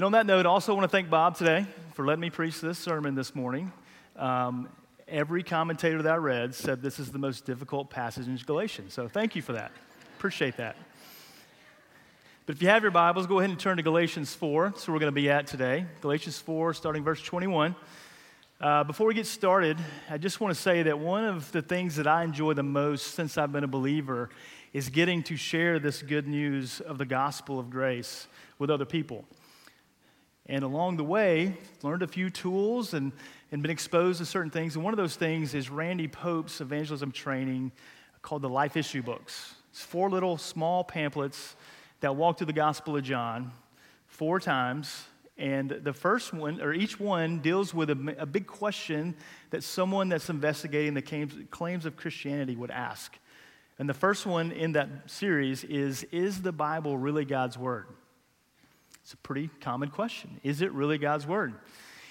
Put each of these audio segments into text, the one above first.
And on that note, I also want to thank Bob today for letting me preach this sermon this morning. Um, every commentator that I read said this is the most difficult passage in Galatians. So thank you for that. Appreciate that. But if you have your Bibles, go ahead and turn to Galatians 4. That's where we're going to be at today. Galatians 4, starting verse 21. Uh, before we get started, I just want to say that one of the things that I enjoy the most since I've been a believer is getting to share this good news of the gospel of grace with other people. And along the way, learned a few tools and, and been exposed to certain things. And one of those things is Randy Pope's evangelism training called the Life Issue Books. It's four little small pamphlets that walk through the Gospel of John four times. And the first one, or each one, deals with a, a big question that someone that's investigating the claims, claims of Christianity would ask. And the first one in that series is Is the Bible really God's Word? It's a pretty common question. Is it really God's Word?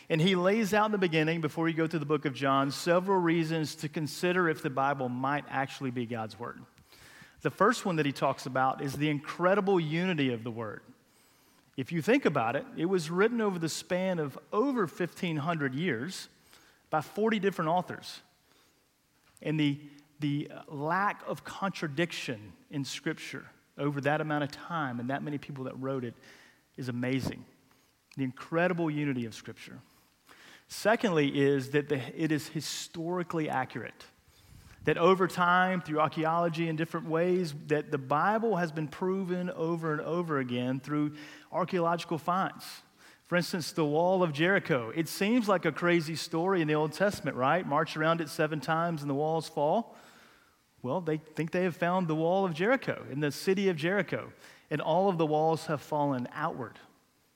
And he lays out in the beginning, before you go to the book of John, several reasons to consider if the Bible might actually be God's Word. The first one that he talks about is the incredible unity of the Word. If you think about it, it was written over the span of over 1,500 years by 40 different authors. And the, the lack of contradiction in Scripture over that amount of time and that many people that wrote it is amazing. The incredible unity of Scripture. Secondly, is that the, it is historically accurate. That over time, through archaeology and different ways, that the Bible has been proven over and over again through archaeological finds. For instance, the wall of Jericho. It seems like a crazy story in the Old Testament, right? March around it seven times and the walls fall. Well, they think they have found the wall of Jericho in the city of Jericho and all of the walls have fallen outward.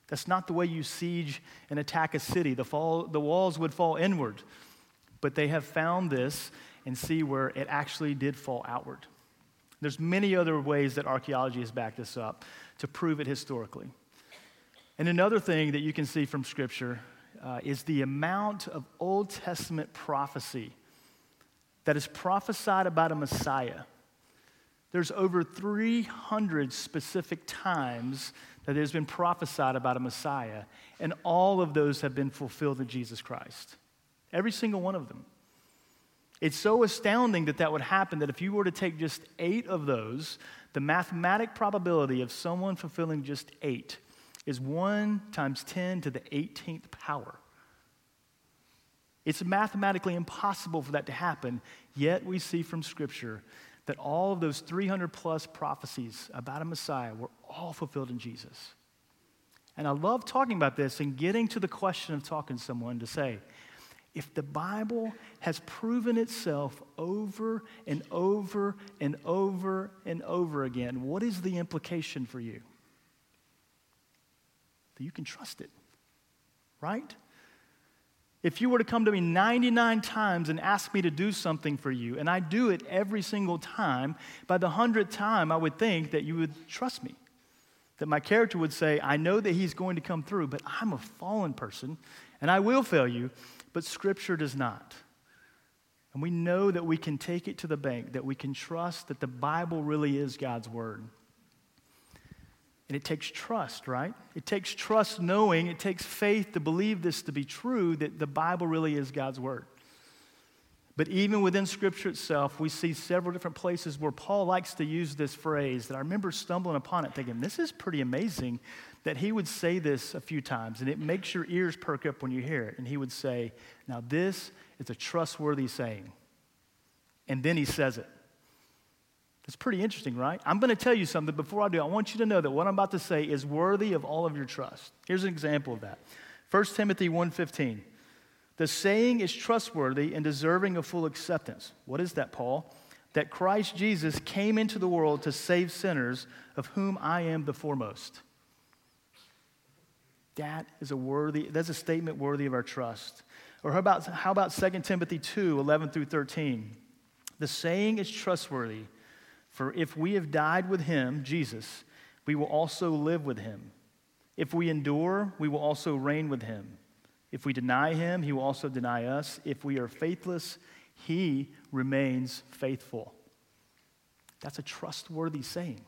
That's not the way you siege and attack a city. The, fall, the walls would fall inward. But they have found this and see where it actually did fall outward. There's many other ways that archaeology has backed this up to prove it historically. And another thing that you can see from Scripture uh, is the amount of Old Testament prophecy that is prophesied about a Messiah there's over 300 specific times that there's been prophesied about a Messiah, and all of those have been fulfilled in Jesus Christ. Every single one of them. It's so astounding that that would happen that if you were to take just eight of those, the mathematic probability of someone fulfilling just eight is 1 times 10 to the 18th power. It's mathematically impossible for that to happen, yet we see from Scripture that all of those 300 plus prophecies about a Messiah were all fulfilled in Jesus. And I love talking about this and getting to the question of talking to someone to say, if the Bible has proven itself over and over and over and over again, what is the implication for you? That you can trust it, right? If you were to come to me 99 times and ask me to do something for you, and I do it every single time, by the hundredth time, I would think that you would trust me. That my character would say, I know that he's going to come through, but I'm a fallen person and I will fail you, but Scripture does not. And we know that we can take it to the bank, that we can trust that the Bible really is God's Word. And it takes trust, right? It takes trust knowing, it takes faith to believe this to be true, that the Bible really is God's Word. But even within Scripture itself, we see several different places where Paul likes to use this phrase that I remember stumbling upon it thinking, this is pretty amazing that he would say this a few times, and it makes your ears perk up when you hear it. And he would say, Now, this is a trustworthy saying. And then he says it. It's pretty interesting, right? I'm going to tell you something. Before I do, I want you to know that what I'm about to say is worthy of all of your trust. Here's an example of that. 1 Timothy 1:15. The saying is trustworthy and deserving of full acceptance. What is that, Paul? That Christ Jesus came into the world to save sinners, of whom I am the foremost. That is a worthy, that's a statement worthy of our trust. Or how about, how about 2 Timothy 2, 11 through 13? The saying is trustworthy for if we have died with him, Jesus, we will also live with him. If we endure, we will also reign with him. If we deny him, he will also deny us. If we are faithless, he remains faithful. That's a trustworthy saying.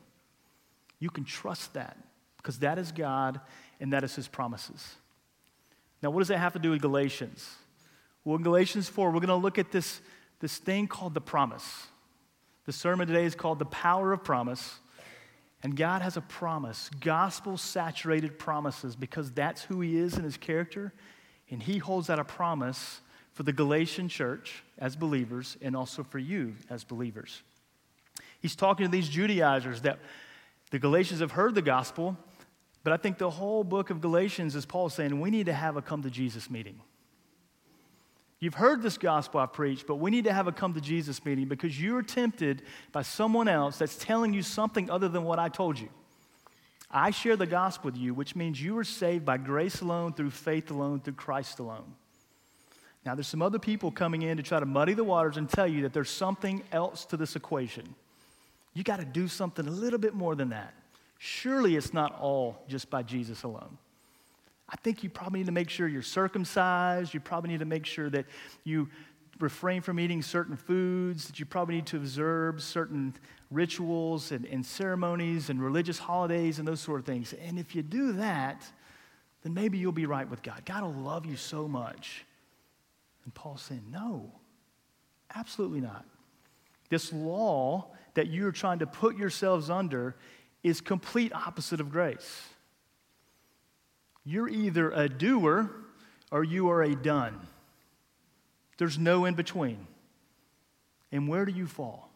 You can trust that because that is God and that is his promises. Now, what does that have to do with Galatians? Well, in Galatians 4, we're going to look at this, this thing called the promise. The sermon today is called The Power of Promise. And God has a promise, gospel saturated promises, because that's who He is in His character. And He holds out a promise for the Galatian church as believers and also for you as believers. He's talking to these Judaizers that the Galatians have heard the gospel, but I think the whole book of Galatians is Paul saying we need to have a come to Jesus meeting. You've heard this gospel I've preached, but we need to have a come to Jesus meeting because you're tempted by someone else that's telling you something other than what I told you. I share the gospel with you, which means you are saved by grace alone, through faith alone, through Christ alone. Now, there's some other people coming in to try to muddy the waters and tell you that there's something else to this equation. You got to do something a little bit more than that. Surely it's not all just by Jesus alone. I think you probably need to make sure you're circumcised. You probably need to make sure that you refrain from eating certain foods, that you probably need to observe certain rituals and, and ceremonies and religious holidays and those sort of things. And if you do that, then maybe you'll be right with God. God will love you so much. And Paul's saying, no, absolutely not. This law that you're trying to put yourselves under is complete opposite of grace. You're either a doer or you are a done. There's no in between. And where do you fall?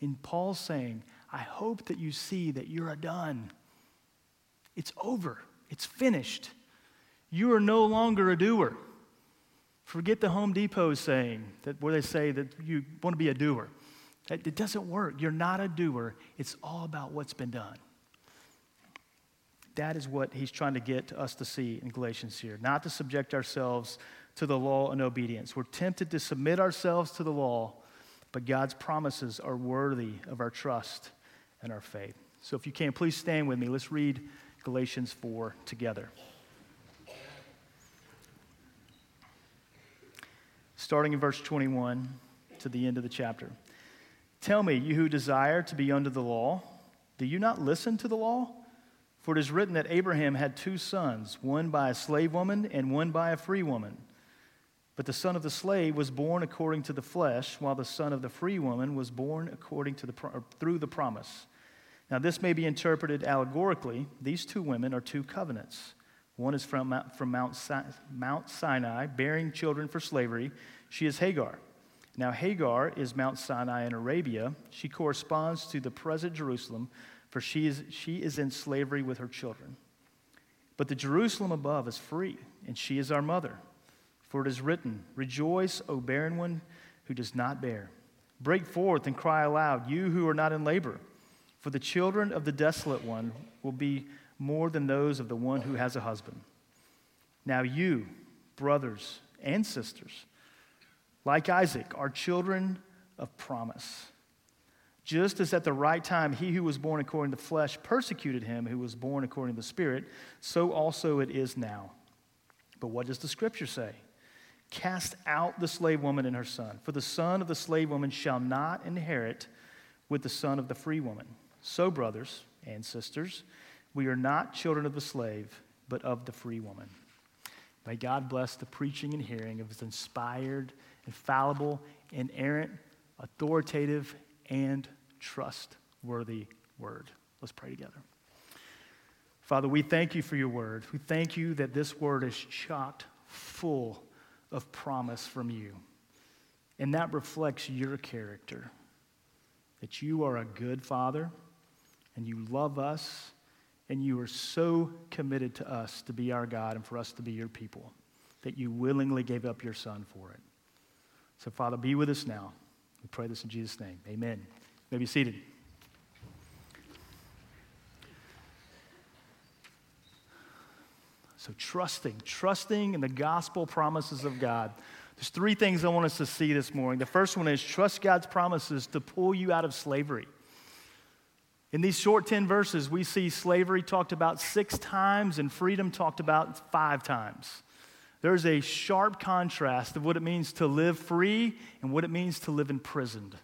And Paul's saying, I hope that you see that you're a done. It's over, it's finished. You are no longer a doer. Forget the Home Depot saying that where they say that you want to be a doer. It doesn't work. You're not a doer. It's all about what's been done. That is what he's trying to get to us to see in Galatians here, not to subject ourselves to the law and obedience. We're tempted to submit ourselves to the law, but God's promises are worthy of our trust and our faith. So if you can, please stand with me. Let's read Galatians 4 together. Starting in verse 21 to the end of the chapter. Tell me, you who desire to be under the law, do you not listen to the law? For it is written that Abraham had two sons, one by a slave woman and one by a free woman. But the son of the slave was born according to the flesh, while the son of the free woman was born according to the through the promise. Now this may be interpreted allegorically. These two women are two covenants. One is from, from Mount, Mount Sinai, bearing children for slavery. She is Hagar. Now Hagar is Mount Sinai in Arabia. She corresponds to the present Jerusalem for she is, she is in slavery with her children. But the Jerusalem above is free, and she is our mother. For it is written, Rejoice, O barren one who does not bear. Break forth and cry aloud, you who are not in labor. For the children of the desolate one will be more than those of the one who has a husband. Now, you, brothers and sisters, like Isaac, are children of promise. Just as at the right time he who was born according to the flesh persecuted him who was born according to the Spirit, so also it is now. But what does the scripture say? Cast out the slave woman and her son, for the son of the slave woman shall not inherit with the son of the free woman. So, brothers and sisters, we are not children of the slave, but of the free woman. May God bless the preaching and hearing of his inspired, infallible, inerrant, authoritative, and trustworthy word. Let's pray together. Father, we thank you for your word. We thank you that this word is chocked full of promise from you. And that reflects your character that you are a good father and you love us and you are so committed to us to be our God and for us to be your people that you willingly gave up your son for it. So, Father, be with us now. We pray this in Jesus' name. Amen. You may be seated. So, trusting, trusting in the gospel promises of God. There's three things I want us to see this morning. The first one is trust God's promises to pull you out of slavery. In these short 10 verses, we see slavery talked about six times and freedom talked about five times there's a sharp contrast of what it means to live free and what it means to live imprisoned.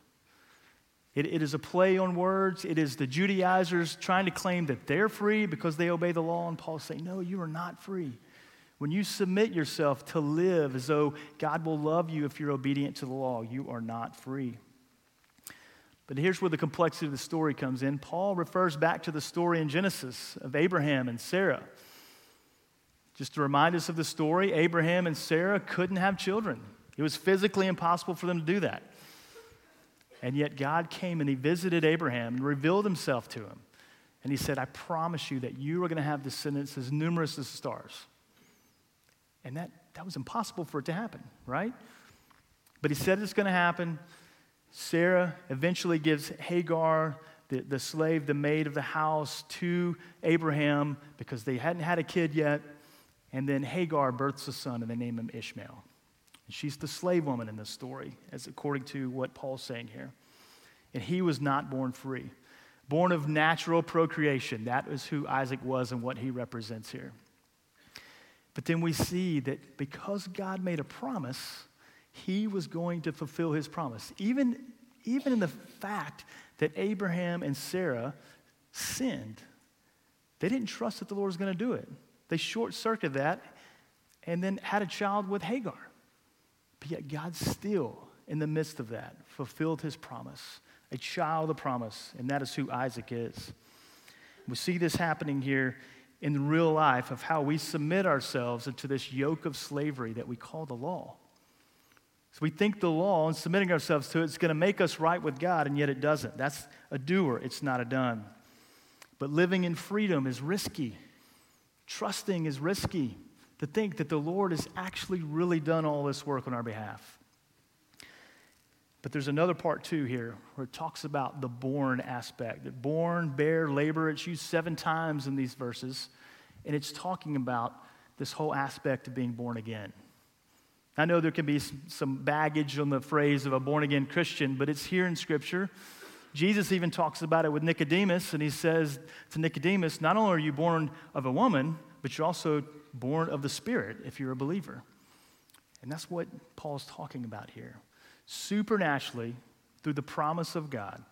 It, it is a play on words. It is the Judaizers trying to claim that they're free because they obey the law. And Paul's saying, No, you are not free. When you submit yourself to live as though God will love you if you're obedient to the law, you are not free. But here's where the complexity of the story comes in. Paul refers back to the story in Genesis of Abraham and Sarah. Just to remind us of the story, Abraham and Sarah couldn't have children. It was physically impossible for them to do that. And yet God came and he visited Abraham and revealed himself to him. And he said, I promise you that you are going to have descendants as numerous as the stars. And that, that was impossible for it to happen, right? But he said it's going to happen. Sarah eventually gives Hagar, the, the slave, the maid of the house, to Abraham because they hadn't had a kid yet. And then Hagar births a son, and they name him Ishmael. And she's the slave woman in this story, as according to what Paul's saying here. And he was not born free, born of natural procreation. That is who Isaac was and what he represents here. But then we see that because God made a promise, he was going to fulfill his promise. Even, even in the fact that Abraham and Sarah sinned, they didn't trust that the Lord was going to do it. They short circuited that and then had a child with Hagar. But yet, God still, in the midst of that, fulfilled his promise, a child of promise, and that is who Isaac is. We see this happening here in real life of how we submit ourselves into this yoke of slavery that we call the law. So we think the law and submitting ourselves to it is going to make us right with God, and yet it doesn't. That's a doer, it's not a done. But living in freedom is risky. Trusting is risky to think that the Lord has actually really done all this work on our behalf. But there's another part too here where it talks about the born aspect. That born, bear, labor, it's used seven times in these verses, and it's talking about this whole aspect of being born again. I know there can be some baggage on the phrase of a born again Christian, but it's here in Scripture. Jesus even talks about it with Nicodemus, and he says to Nicodemus, Not only are you born of a woman, but you're also born of the Spirit if you're a believer. And that's what Paul's talking about here. Supernaturally, through the promise of God,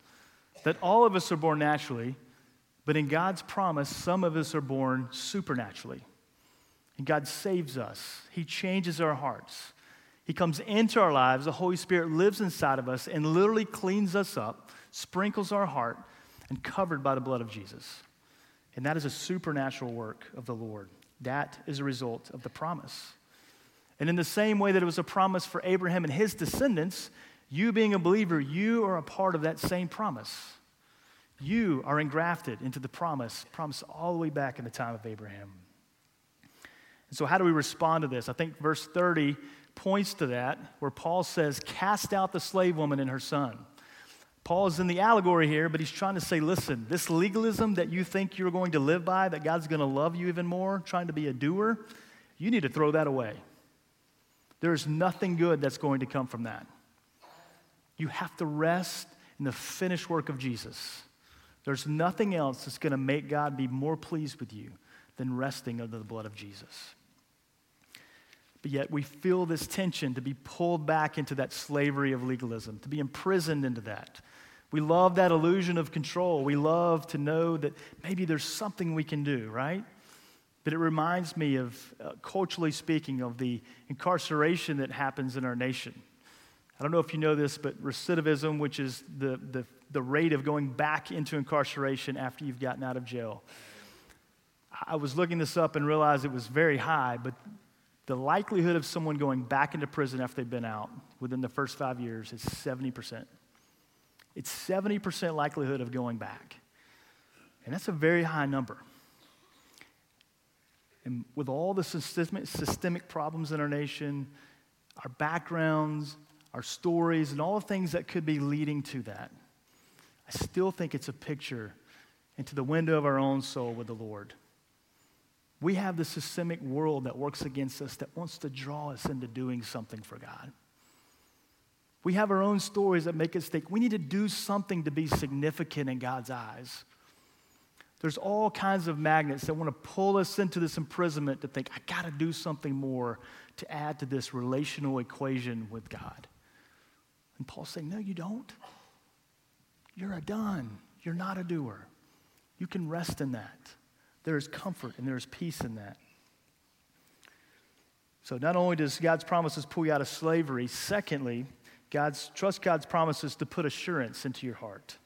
that all of us are born naturally, but in God's promise, some of us are born supernaturally. And God saves us, He changes our hearts. He comes into our lives, the Holy Spirit lives inside of us and literally cleans us up, sprinkles our heart, and covered by the blood of Jesus. And that is a supernatural work of the Lord. That is a result of the promise. And in the same way that it was a promise for Abraham and his descendants, you being a believer, you are a part of that same promise. You are engrafted into the promise, promise all the way back in the time of Abraham. And so, how do we respond to this? I think verse 30 points to that, where Paul says, Cast out the slave woman and her son. Paul is in the allegory here, but he's trying to say, listen, this legalism that you think you're going to live by, that God's going to love you even more, trying to be a doer, you need to throw that away. There's nothing good that's going to come from that. You have to rest in the finished work of Jesus. There's nothing else that's going to make God be more pleased with you than resting under the blood of Jesus. But yet we feel this tension to be pulled back into that slavery of legalism, to be imprisoned into that. We love that illusion of control. We love to know that maybe there's something we can do, right? But it reminds me of, uh, culturally speaking, of the incarceration that happens in our nation. I don't know if you know this, but recidivism, which is the, the, the rate of going back into incarceration after you've gotten out of jail. I was looking this up and realized it was very high, but the likelihood of someone going back into prison after they've been out within the first five years is 70%. It's 70% likelihood of going back. And that's a very high number. And with all the systemic, systemic problems in our nation, our backgrounds, our stories, and all the things that could be leading to that, I still think it's a picture into the window of our own soul with the Lord. We have the systemic world that works against us that wants to draw us into doing something for God. We have our own stories that make us think we need to do something to be significant in God's eyes. There's all kinds of magnets that want to pull us into this imprisonment to think, I got to do something more to add to this relational equation with God. And Paul's saying, No, you don't. You're a done. You're not a doer. You can rest in that. There is comfort and there is peace in that. So not only does God's promises pull you out of slavery, secondly, God's trust God's promises to put assurance into your heart.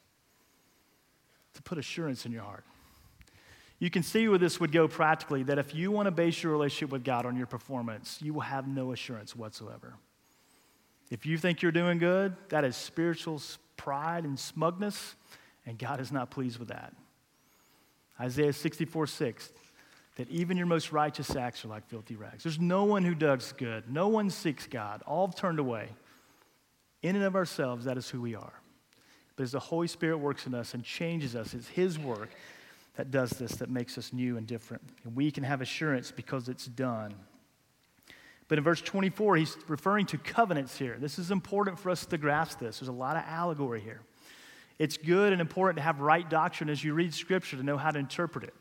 To put assurance in your heart. You can see where this would go practically that if you want to base your relationship with God on your performance, you will have no assurance whatsoever. If you think you're doing good, that is spiritual pride and smugness, and God is not pleased with that. Isaiah 64 6, that even your most righteous acts are like filthy rags. There's no one who does good, no one seeks God, all have turned away. In and of ourselves, that is who we are. But as the Holy Spirit works in us and changes us, it's His work that does this, that makes us new and different. And we can have assurance because it's done. But in verse 24, he's referring to covenants here. This is important for us to grasp this. There's a lot of allegory here. It's good and important to have right doctrine as you read Scripture to know how to interpret it.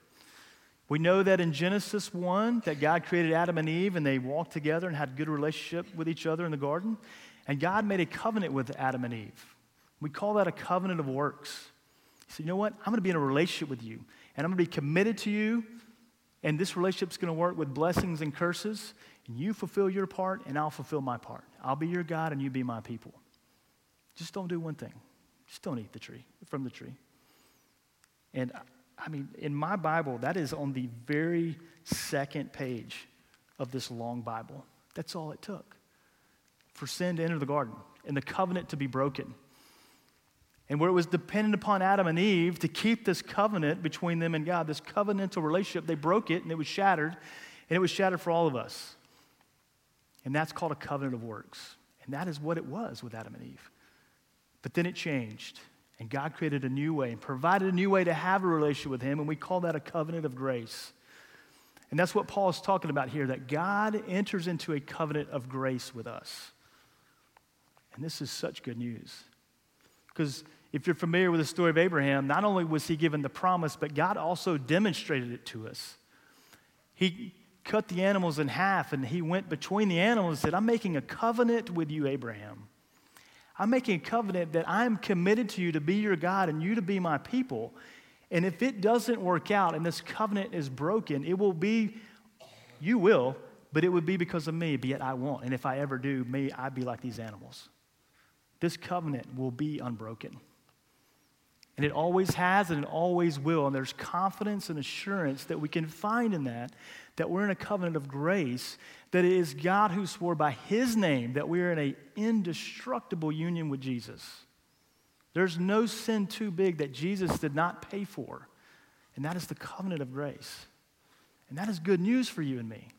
We know that in Genesis 1 that God created Adam and Eve and they walked together and had good relationship with each other in the garden. And God made a covenant with Adam and Eve. We call that a covenant of works. He said, You know what? I'm going to be in a relationship with you, and I'm going to be committed to you, and this relationship's going to work with blessings and curses, and you fulfill your part, and I'll fulfill my part. I'll be your God, and you be my people. Just don't do one thing. Just don't eat the tree, from the tree. And I mean, in my Bible, that is on the very second page of this long Bible. That's all it took for sin to enter the garden and the covenant to be broken. And where it was dependent upon Adam and Eve to keep this covenant between them and God, this covenantal relationship, they broke it and it was shattered, and it was shattered for all of us. And that's called a covenant of works. And that is what it was with Adam and Eve. But then it changed, and God created a new way and provided a new way to have a relationship with Him, and we call that a covenant of grace. And that's what Paul is talking about here that God enters into a covenant of grace with us. And this is such good news. Because if you're familiar with the story of Abraham, not only was he given the promise, but God also demonstrated it to us. He cut the animals in half and he went between the animals and said, I'm making a covenant with you, Abraham. I'm making a covenant that I'm committed to you to be your God and you to be my people. And if it doesn't work out and this covenant is broken, it will be, you will, but it would be because of me, but it I won't. And if I ever do, may I be like these animals. This covenant will be unbroken. And it always has and it always will. And there's confidence and assurance that we can find in that, that we're in a covenant of grace, that it is God who swore by his name that we're in an indestructible union with Jesus. There's no sin too big that Jesus did not pay for. And that is the covenant of grace. And that is good news for you and me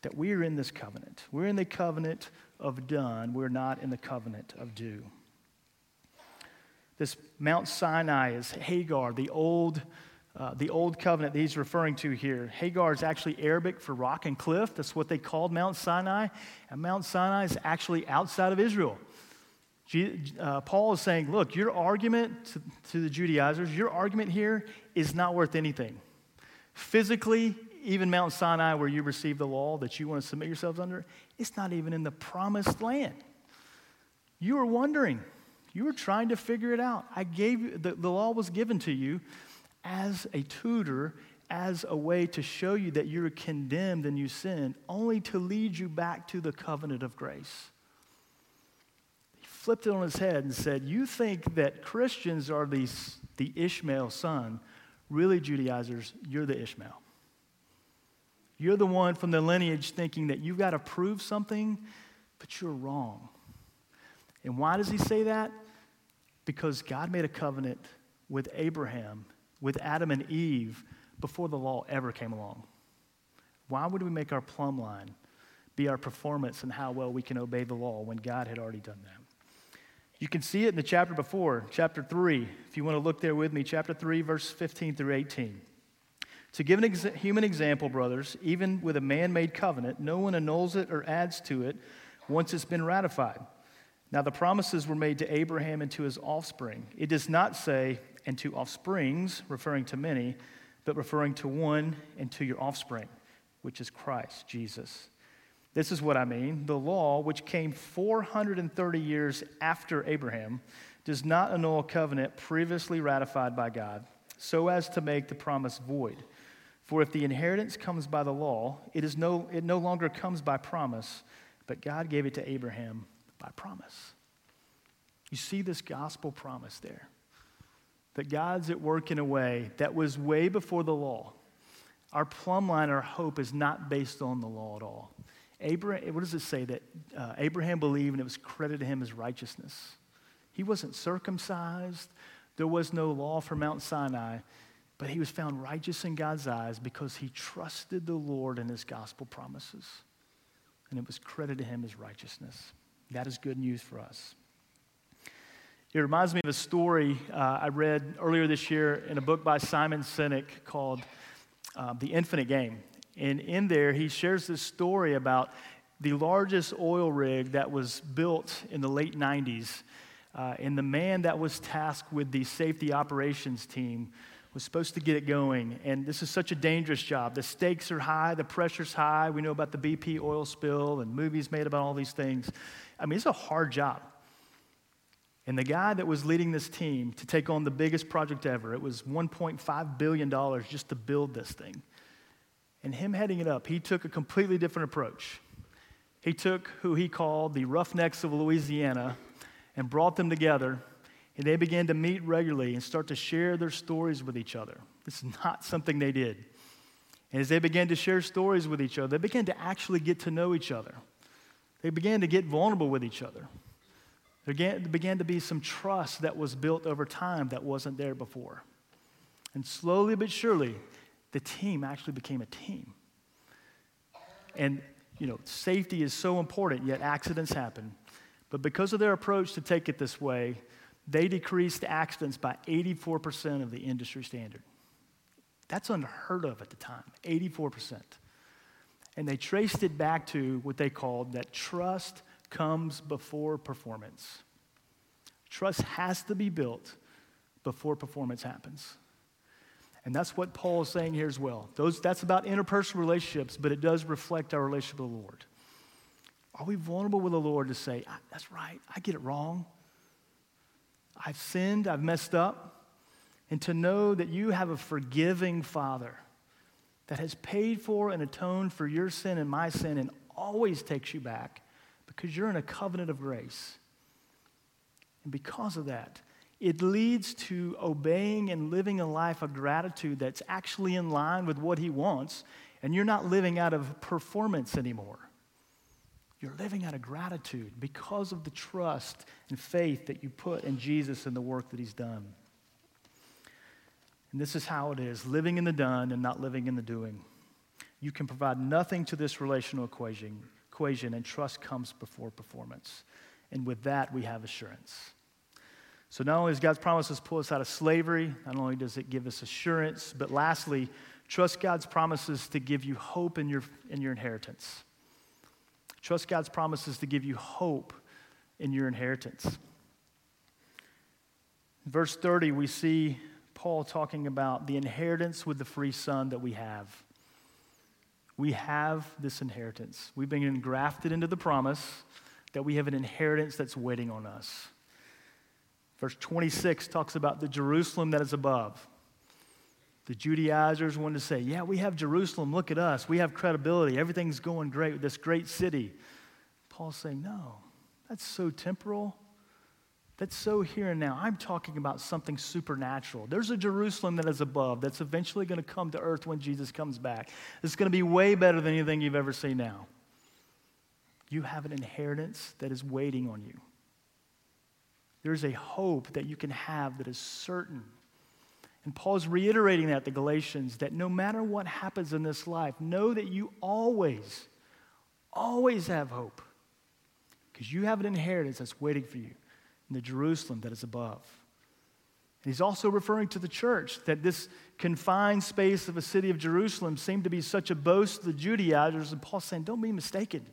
that we are in this covenant. We're in the covenant of done, we're not in the covenant of do. This Mount Sinai is Hagar, the old, uh, the old covenant that he's referring to here. Hagar is actually Arabic for rock and cliff. That's what they called Mount Sinai. And Mount Sinai is actually outside of Israel. Uh, Paul is saying, look, your argument to, to the Judaizers, your argument here is not worth anything. Physically, even Mount Sinai, where you received the law that you want to submit yourselves under, it's not even in the promised land. You were wondering. You were trying to figure it out. I gave you, the, the law was given to you as a tutor, as a way to show you that you're condemned and you sin, only to lead you back to the covenant of grace. He flipped it on his head and said, You think that Christians are these, the Ishmael son. Really, Judaizers, you're the Ishmael. You're the one from the lineage thinking that you've got to prove something, but you're wrong. And why does he say that? Because God made a covenant with Abraham, with Adam and Eve, before the law ever came along. Why would we make our plumb line be our performance and how well we can obey the law when God had already done that? You can see it in the chapter before, chapter 3. If you want to look there with me, chapter 3, verse 15 through 18. To give a ex- human example, brothers, even with a man made covenant, no one annuls it or adds to it once it's been ratified. Now, the promises were made to Abraham and to his offspring. It does not say, and to offsprings, referring to many, but referring to one and to your offspring, which is Christ, Jesus. This is what I mean. The law, which came 430 years after Abraham, does not annul a covenant previously ratified by God, so as to make the promise void. For if the inheritance comes by the law, it, is no, it no longer comes by promise, but God gave it to Abraham by promise. You see this gospel promise there that God's at work in a way that was way before the law. Our plumb line, our hope is not based on the law at all. Abraham, what does it say? That uh, Abraham believed and it was credited to him as righteousness. He wasn't circumcised, there was no law for Mount Sinai, but he was found righteous in God's eyes because he trusted the Lord and his gospel promises. And it was credited to him as righteousness. That is good news for us. It reminds me of a story uh, I read earlier this year in a book by Simon Sinek called uh, The Infinite Game. And in there, he shares this story about the largest oil rig that was built in the late 90s. Uh, and the man that was tasked with the safety operations team was supposed to get it going. And this is such a dangerous job. The stakes are high, the pressure's high. We know about the BP oil spill and movies made about all these things. I mean, it's a hard job. And the guy that was leading this team to take on the biggest project ever, it was $1.5 billion just to build this thing. And him heading it up, he took a completely different approach. He took who he called the Roughnecks of Louisiana and brought them together, and they began to meet regularly and start to share their stories with each other. This is not something they did. And as they began to share stories with each other, they began to actually get to know each other. They began to get vulnerable with each other. There began, to be some trust that was built over time that wasn't there before. And slowly but surely, the team actually became a team. And, you know, safety is so important, yet accidents happen. But because of their approach to take it this way, they decreased accidents by 84% of the industry standard. That's unheard of at the time, 84%. And they traced it back to what they called that trust comes before performance. Trust has to be built before performance happens. And that's what Paul is saying here as well. Those, that's about interpersonal relationships, but it does reflect our relationship with the Lord. Are we vulnerable with the Lord to say, that's right, I get it wrong. I've sinned, I've messed up. And to know that you have a forgiving Father that has paid for and atoned for your sin and my sin and always takes you back because you're in a covenant of grace. And because of that, it leads to obeying and living a life of gratitude that's actually in line with what He wants, and you're not living out of performance anymore. You're living out of gratitude because of the trust and faith that you put in Jesus and the work that He's done. And this is how it is living in the done and not living in the doing. You can provide nothing to this relational equation, equation and trust comes before performance. And with that, we have assurance. So not only does God's promises pull us out of slavery, not only does it give us assurance, but lastly, trust God's promises to give you hope in your, in your inheritance. Trust God's promises to give you hope in your inheritance. In verse 30, we see Paul talking about the inheritance with the free son that we have. We have this inheritance. We've been engrafted into the promise that we have an inheritance that's waiting on us. Verse 26 talks about the Jerusalem that is above. The Judaizers wanted to say, Yeah, we have Jerusalem. Look at us. We have credibility. Everything's going great with this great city. Paul's saying, No, that's so temporal. That's so here and now. I'm talking about something supernatural. There's a Jerusalem that is above that's eventually going to come to earth when Jesus comes back. It's going to be way better than anything you've ever seen now. You have an inheritance that is waiting on you. There's a hope that you can have that is certain. And Paul's reiterating that to Galatians that no matter what happens in this life, know that you always, always have hope because you have an inheritance that's waiting for you in the Jerusalem that is above. And he's also referring to the church that this confined space of a city of Jerusalem seemed to be such a boast to the Judaizers. And Paul's saying, don't be mistaken.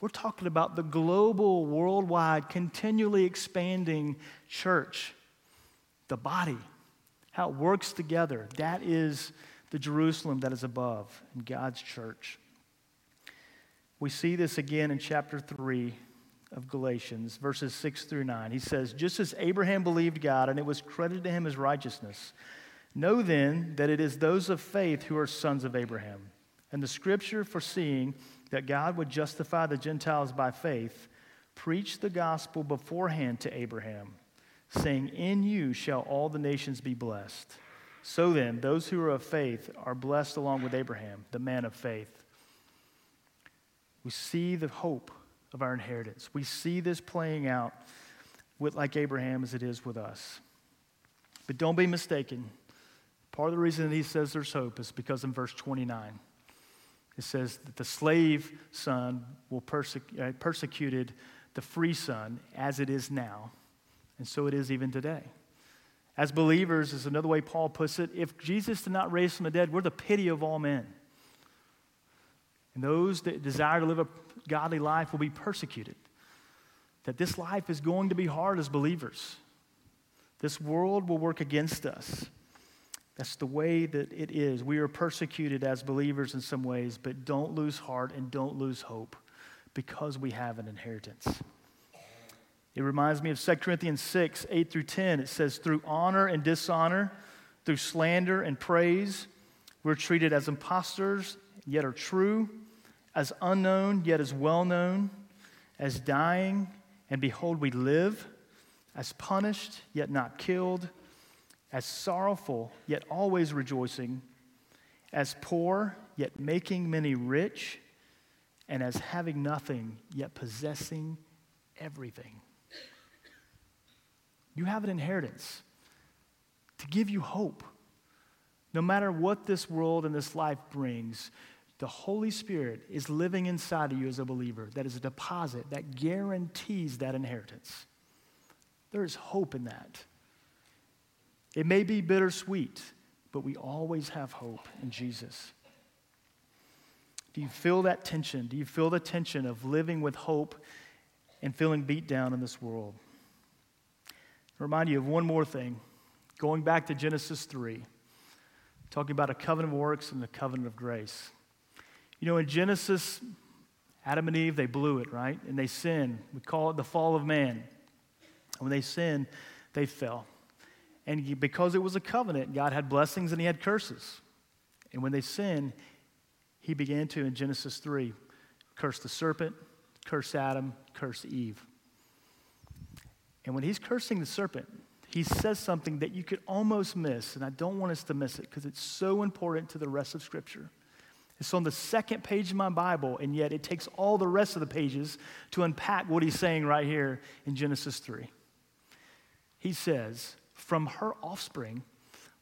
We're talking about the global, worldwide, continually expanding church, the body, how it works together. That is the Jerusalem that is above in God's church. We see this again in chapter 3 of Galatians, verses 6 through 9. He says, Just as Abraham believed God and it was credited to him as righteousness, know then that it is those of faith who are sons of Abraham. And the scripture, foreseeing that God would justify the Gentiles by faith, preached the gospel beforehand to Abraham, saying, In you shall all the nations be blessed. So then, those who are of faith are blessed along with Abraham, the man of faith. We see the hope of our inheritance. We see this playing out with, like Abraham as it is with us. But don't be mistaken. Part of the reason that he says there's hope is because in verse 29, it says that the slave son will persecute uh, persecuted the free son as it is now, and so it is even today. As believers, is another way Paul puts it, if Jesus did not raise from the dead, we're the pity of all men. And those that desire to live a godly life will be persecuted. That this life is going to be hard as believers. This world will work against us. That's the way that it is. We are persecuted as believers in some ways, but don't lose heart and don't lose hope because we have an inheritance. It reminds me of 2 Corinthians 6, 8 through 10. It says, Through honor and dishonor, through slander and praise, we're treated as impostors, yet are true as unknown, yet as well known, as dying, and behold, we live, as punished, yet not killed, as sorrowful, yet always rejoicing, as poor, yet making many rich, and as having nothing, yet possessing everything. You have an inheritance to give you hope. No matter what this world and this life brings, the Holy Spirit is living inside of you as a believer. That is a deposit that guarantees that inheritance. There is hope in that. It may be bittersweet, but we always have hope in Jesus. Do you feel that tension? Do you feel the tension of living with hope and feeling beat down in this world? Remind you of one more thing. Going back to Genesis 3, talking about a covenant of works and a covenant of grace. You know, in Genesis, Adam and Eve, they blew it, right? And they sinned. We call it the fall of man. And when they sinned, they fell. And because it was a covenant, God had blessings and he had curses. And when they sinned, he began to, in Genesis 3, curse the serpent, curse Adam, curse Eve. And when he's cursing the serpent, he says something that you could almost miss, and I don't want us to miss it because it's so important to the rest of Scripture. It's on the second page of my Bible, and yet it takes all the rest of the pages to unpack what he's saying right here in Genesis 3. He says, From her offspring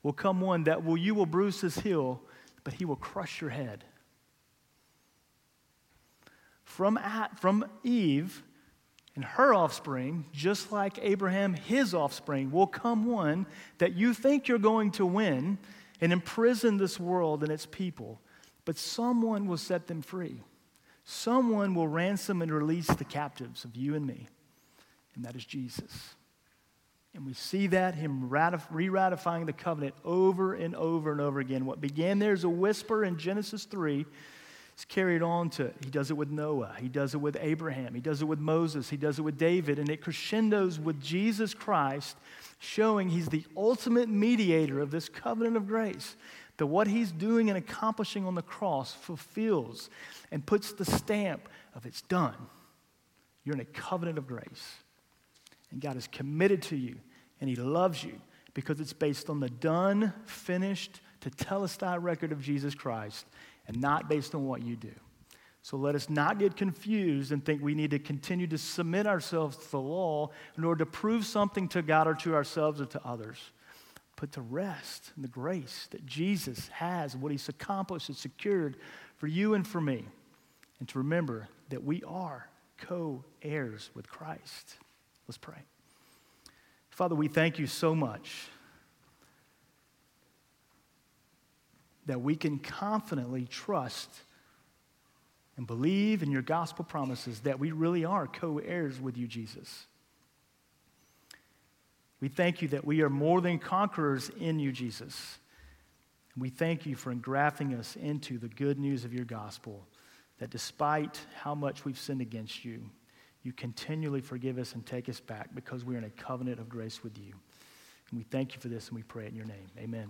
will come one that will you will bruise his heel, but he will crush your head. From, from Eve and her offspring, just like Abraham, his offspring, will come one that you think you're going to win and imprison this world and its people but someone will set them free. Someone will ransom and release the captives of you and me, and that is Jesus. And we see that, him re ratifying the covenant over and over and over again. What began there as a whisper in Genesis 3 is carried on to, he does it with Noah, he does it with Abraham, he does it with Moses, he does it with David, and it crescendos with Jesus Christ, showing he's the ultimate mediator of this covenant of grace that what he's doing and accomplishing on the cross fulfills and puts the stamp of it's done. You're in a covenant of grace. And God is committed to you and he loves you because it's based on the done, finished, to tetelestai record of Jesus Christ and not based on what you do. So let us not get confused and think we need to continue to submit ourselves to the law in order to prove something to God or to ourselves or to others put to rest in the grace that Jesus has, what he's accomplished and secured for you and for me. And to remember that we are co heirs with Christ. Let's pray. Father, we thank you so much that we can confidently trust and believe in your gospel promises that we really are co heirs with you, Jesus. We thank you that we are more than conquerors in you, Jesus. We thank you for engrafting us into the good news of your gospel, that despite how much we've sinned against you, you continually forgive us and take us back because we're in a covenant of grace with you. And we thank you for this and we pray in your name. Amen.